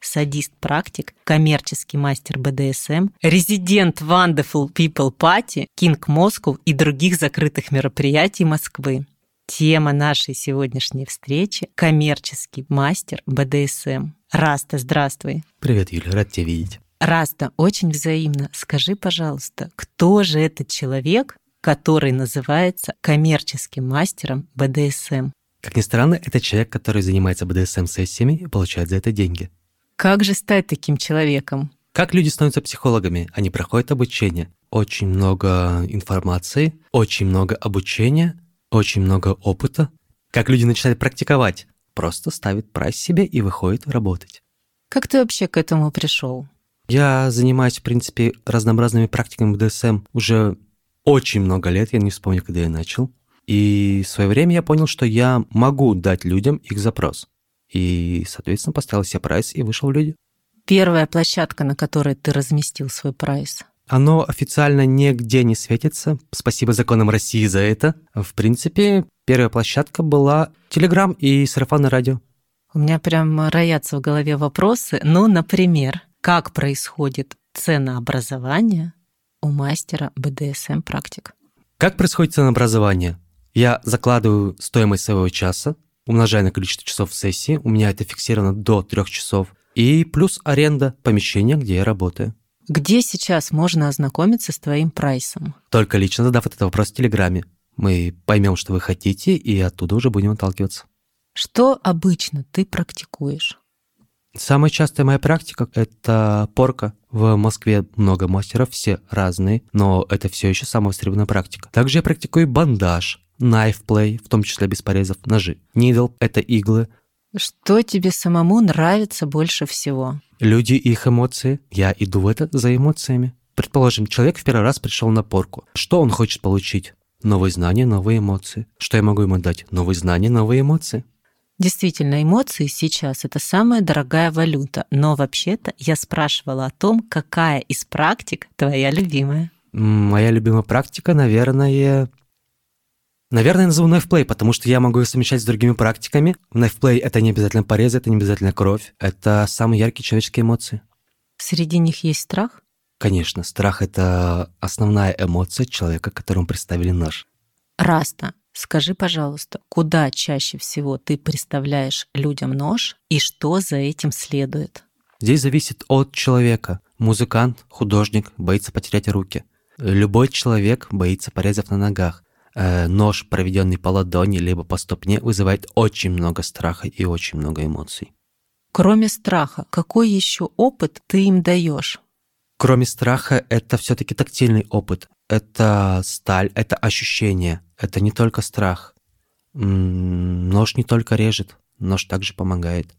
садист-практик, коммерческий мастер БДСМ, резидент Wonderful People Party, Kink Moscow и других закрытых мероприятий Москвы. Тема нашей сегодняшней встречи – коммерческий мастер БДСМ. Раста, здравствуй. Привет, Юля, рад тебя видеть. Раста, очень взаимно. Скажи, пожалуйста, кто же этот человек, который называется коммерческим мастером БДСМ? Как ни странно, это человек, который занимается БДСМ-сессиями и получает за это деньги. Как же стать таким человеком? Как люди становятся психологами? Они проходят обучение. Очень много информации, очень много обучения, очень много опыта. Как люди начинают практиковать? Просто ставят прайс себе и выходят работать. Как ты вообще к этому пришел? Я занимаюсь, в принципе, разнообразными практиками БДСМ уже очень много лет, я не вспомню, когда я начал. И в свое время я понял, что я могу дать людям их запрос. И, соответственно, поставил себе прайс и вышел в люди. Первая площадка, на которой ты разместил свой прайс? Оно официально нигде не светится. Спасибо законам России за это. В принципе, первая площадка была Телеграм и сарафанное радио. У меня прям роятся в голове вопросы. Ну, например, как происходит ценообразование у мастера БДСМ практик? Как происходит ценообразование? Я закладываю стоимость своего часа, умножаю на количество часов в сессии, у меня это фиксировано до трех часов, и плюс аренда помещения, где я работаю. Где сейчас можно ознакомиться с твоим прайсом? Только лично задав этот вопрос в Телеграме. Мы поймем, что вы хотите, и оттуда уже будем отталкиваться. Что обычно ты практикуешь? Самая частая моя практика – это порка. В Москве много мастеров, все разные, но это все еще самая востребованная практика. Также я практикую бандаж, knife play, в том числе без порезов, ножи. Needle – это иглы. Что тебе самому нравится больше всего? Люди и их эмоции. Я иду в это за эмоциями. Предположим, человек в первый раз пришел на порку. Что он хочет получить? Новые знания, новые эмоции. Что я могу ему дать? Новые знания, новые эмоции. Действительно, эмоции сейчас это самая дорогая валюта. Но вообще-то я спрашивала о том, какая из практик твоя любимая. Моя любимая практика, наверное, Наверное, назову knife play, потому что я могу ее совмещать с другими практиками. Knife play — это не обязательно порезы, это не обязательно кровь. Это самые яркие человеческие эмоции. Среди них есть страх? Конечно, страх — это основная эмоция человека, которому представили нож. Раста, скажи, пожалуйста, куда чаще всего ты представляешь людям нож и что за этим следует? Здесь зависит от человека. Музыкант, художник боится потерять руки. Любой человек боится порезов на ногах. Э, нож, проведенный по ладони либо по ступне, вызывает очень много страха и очень много эмоций. Кроме страха, какой еще опыт ты им даешь? Кроме страха, это все-таки тактильный опыт. Это сталь, это ощущение. Это не только страх. Нож не только режет, нож также помогает.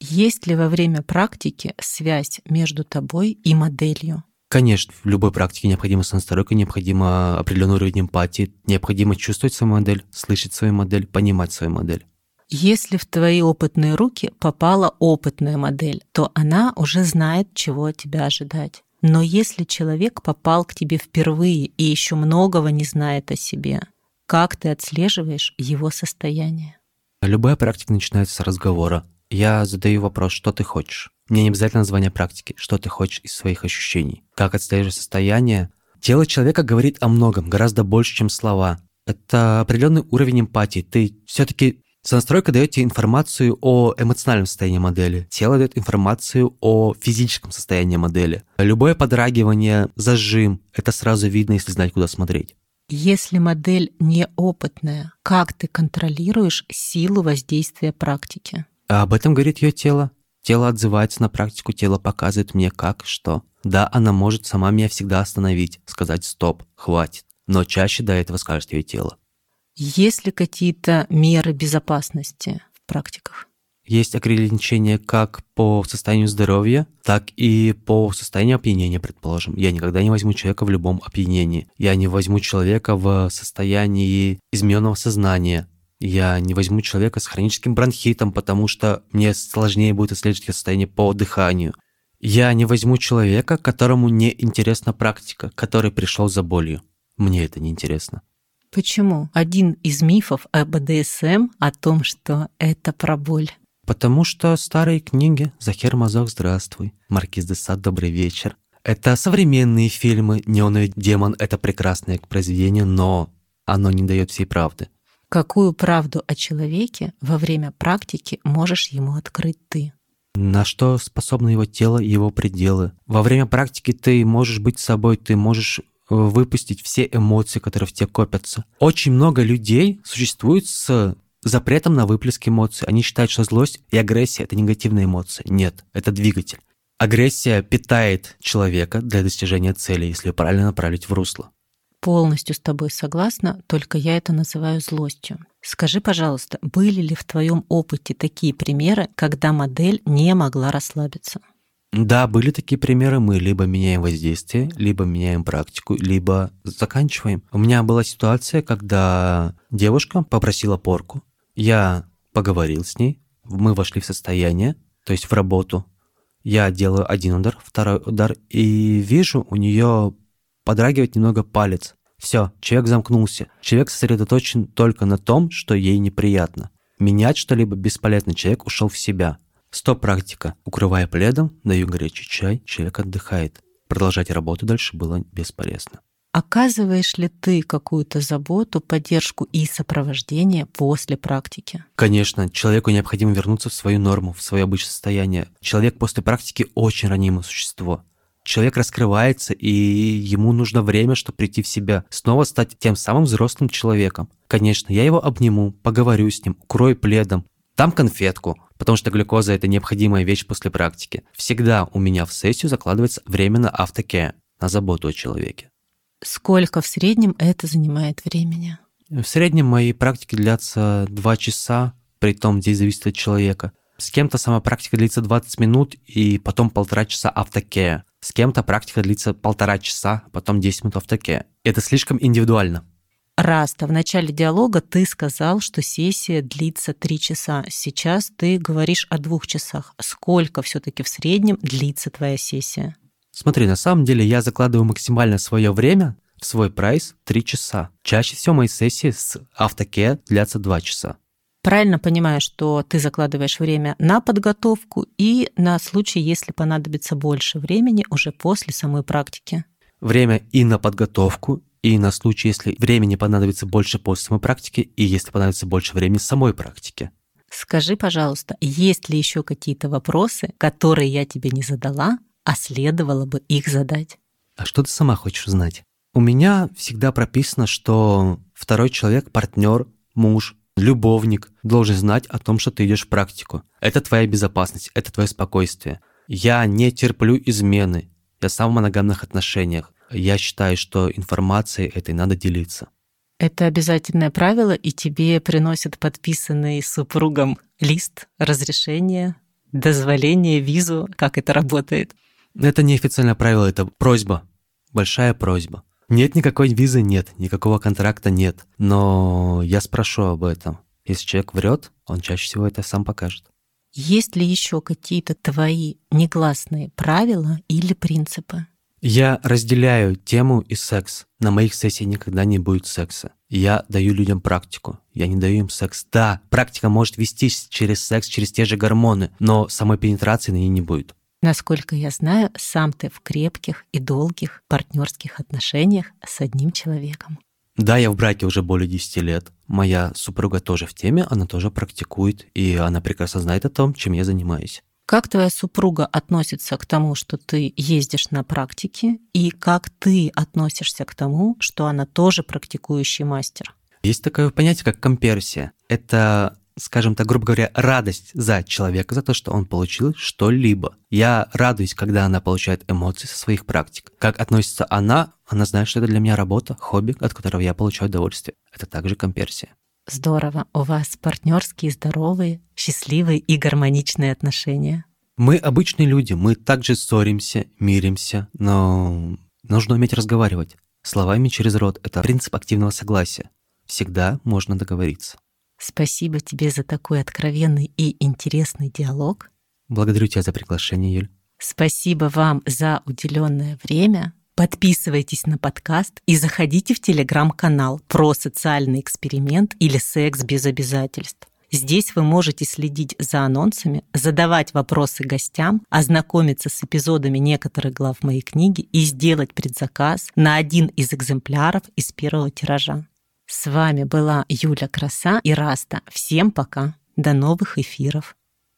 Есть ли во время практики связь между тобой и моделью? Конечно, в любой практике необходима сонастройка, необходимо определенный уровень эмпатии, необходимо чувствовать свою модель, слышать свою модель, понимать свою модель. Если в твои опытные руки попала опытная модель, то она уже знает, чего от тебя ожидать. Но если человек попал к тебе впервые и еще многого не знает о себе, как ты отслеживаешь его состояние? Любая практика начинается с разговора. Я задаю вопрос, что ты хочешь? Мне не обязательно название практики, что ты хочешь из своих ощущений. Как отслеживаешь состояние? Тело человека говорит о многом, гораздо больше, чем слова. Это определенный уровень эмпатии. Ты все-таки Сонастройка дает тебе информацию о эмоциональном состоянии модели. Тело дает информацию о физическом состоянии модели. Любое подрагивание, зажим, это сразу видно, если знать, куда смотреть. Если модель неопытная, как ты контролируешь силу воздействия практики? А об этом говорит ее тело. Тело отзывается на практику, тело показывает мне как, что. Да, она может сама меня всегда остановить, сказать «стоп, хватит». Но чаще до этого скажет ее тело. Есть ли какие-то меры безопасности в практиках? есть ограничения как по состоянию здоровья, так и по состоянию опьянения, предположим. Я никогда не возьму человека в любом опьянении. Я не возьму человека в состоянии измененного сознания. Я не возьму человека с хроническим бронхитом, потому что мне сложнее будет исследовать состояние по дыханию. Я не возьму человека, которому не интересна практика, который пришел за болью. Мне это не интересно. Почему? Один из мифов о БДСМ о том, что это про боль. Потому что старые книги «Захер Мазок, здравствуй», «Маркиз де Сад, добрый вечер». Это современные фильмы «Неоновый демон» — это прекрасное произведение, но оно не дает всей правды. Какую правду о человеке во время практики можешь ему открыть ты? На что способно его тело и его пределы. Во время практики ты можешь быть собой, ты можешь э, выпустить все эмоции, которые в тебе копятся. Очень много людей существует с запретом на выплеск эмоций. Они считают, что злость и агрессия — это негативные эмоции. Нет, это двигатель. Агрессия питает человека для достижения цели, если ее правильно направить в русло. Полностью с тобой согласна, только я это называю злостью. Скажи, пожалуйста, были ли в твоем опыте такие примеры, когда модель не могла расслабиться? Да, были такие примеры. Мы либо меняем воздействие, либо меняем практику, либо заканчиваем. У меня была ситуация, когда девушка попросила порку. Я поговорил с ней, мы вошли в состояние, то есть в работу. Я делаю один удар, второй удар, и вижу, у нее подрагивает немного палец. Все, человек замкнулся. Человек сосредоточен только на том, что ей неприятно. Менять что-либо бесполезно, человек ушел в себя. Стоп практика. Укрывая пледом, даю горячий чай, человек отдыхает. Продолжать работу дальше было бесполезно. Оказываешь ли ты какую-то заботу, поддержку и сопровождение после практики? Конечно, человеку необходимо вернуться в свою норму, в свое обычное состояние. Человек после практики очень ранимое существо. Человек раскрывается, и ему нужно время, чтобы прийти в себя, снова стать тем самым взрослым человеком. Конечно, я его обниму, поговорю с ним, укрою пледом, дам конфетку, потому что глюкоза – это необходимая вещь после практики. Всегда у меня в сессию закладывается время на автокеа, на заботу о человеке. Сколько в среднем это занимает времени? В среднем мои практики длятся 2 часа, при том здесь зависит от человека. С кем-то сама практика длится 20 минут и потом полтора часа автокея. С кем-то практика длится полтора часа, потом 10 минут автокея. Это слишком индивидуально. Раста, в начале диалога ты сказал, что сессия длится три часа. Сейчас ты говоришь о двух часах. Сколько все-таки в среднем длится твоя сессия? Смотри, на самом деле я закладываю максимально свое время в свой прайс 3 часа. Чаще всего мои сессии с aftercare длятся 2 часа. Правильно понимаю, что ты закладываешь время на подготовку и на случай, если понадобится больше времени уже после самой практики? Время и на подготовку, и на случай, если времени понадобится больше после самой практики, и если понадобится больше времени самой практики. Скажи, пожалуйста, есть ли еще какие-то вопросы, которые я тебе не задала, а следовало бы их задать. А что ты сама хочешь узнать? У меня всегда прописано, что второй человек, партнер, муж, любовник должен знать о том, что ты идешь в практику. Это твоя безопасность, это твое спокойствие. Я не терплю измены. Я сам в моногамных отношениях. Я считаю, что информацией этой надо делиться. Это обязательное правило, и тебе приносят подписанный супругом лист разрешения, дозволения, визу, как это работает. Это не официальное правило, это просьба, большая просьба. Нет никакой визы, нет, никакого контракта нет. Но я спрошу об этом. Если человек врет, он чаще всего это сам покажет. Есть ли еще какие-то твои негласные правила или принципы? Я разделяю тему и секс. На моих сессиях никогда не будет секса. Я даю людям практику. Я не даю им секс. Да, практика может вестись через секс, через те же гормоны, но самой пенетрации на ней не будет. Насколько я знаю, сам ты в крепких и долгих партнерских отношениях с одним человеком. Да, я в браке уже более 10 лет. Моя супруга тоже в теме, она тоже практикует, и она прекрасно знает о том, чем я занимаюсь. Как твоя супруга относится к тому, что ты ездишь на практике, и как ты относишься к тому, что она тоже практикующий мастер? Есть такое понятие, как комперсия. Это скажем так, грубо говоря, радость за человека, за то, что он получил что-либо. Я радуюсь, когда она получает эмоции со своих практик. Как относится она, она знает, что это для меня работа, хобби, от которого я получаю удовольствие. Это также комперсия. Здорово. У вас партнерские, здоровые, счастливые и гармоничные отношения. Мы обычные люди, мы также ссоримся, миримся, но нужно уметь разговаривать. Словами через рот — это принцип активного согласия. Всегда можно договориться. Спасибо тебе за такой откровенный и интересный диалог. Благодарю тебя за приглашение, Юль. Спасибо вам за уделенное время. Подписывайтесь на подкаст и заходите в телеграм-канал про социальный эксперимент или секс без обязательств. Здесь вы можете следить за анонсами, задавать вопросы гостям, ознакомиться с эпизодами некоторых глав моей книги и сделать предзаказ на один из экземпляров из первого тиража. С вами была Юля Краса и Раста. Всем пока. До новых эфиров.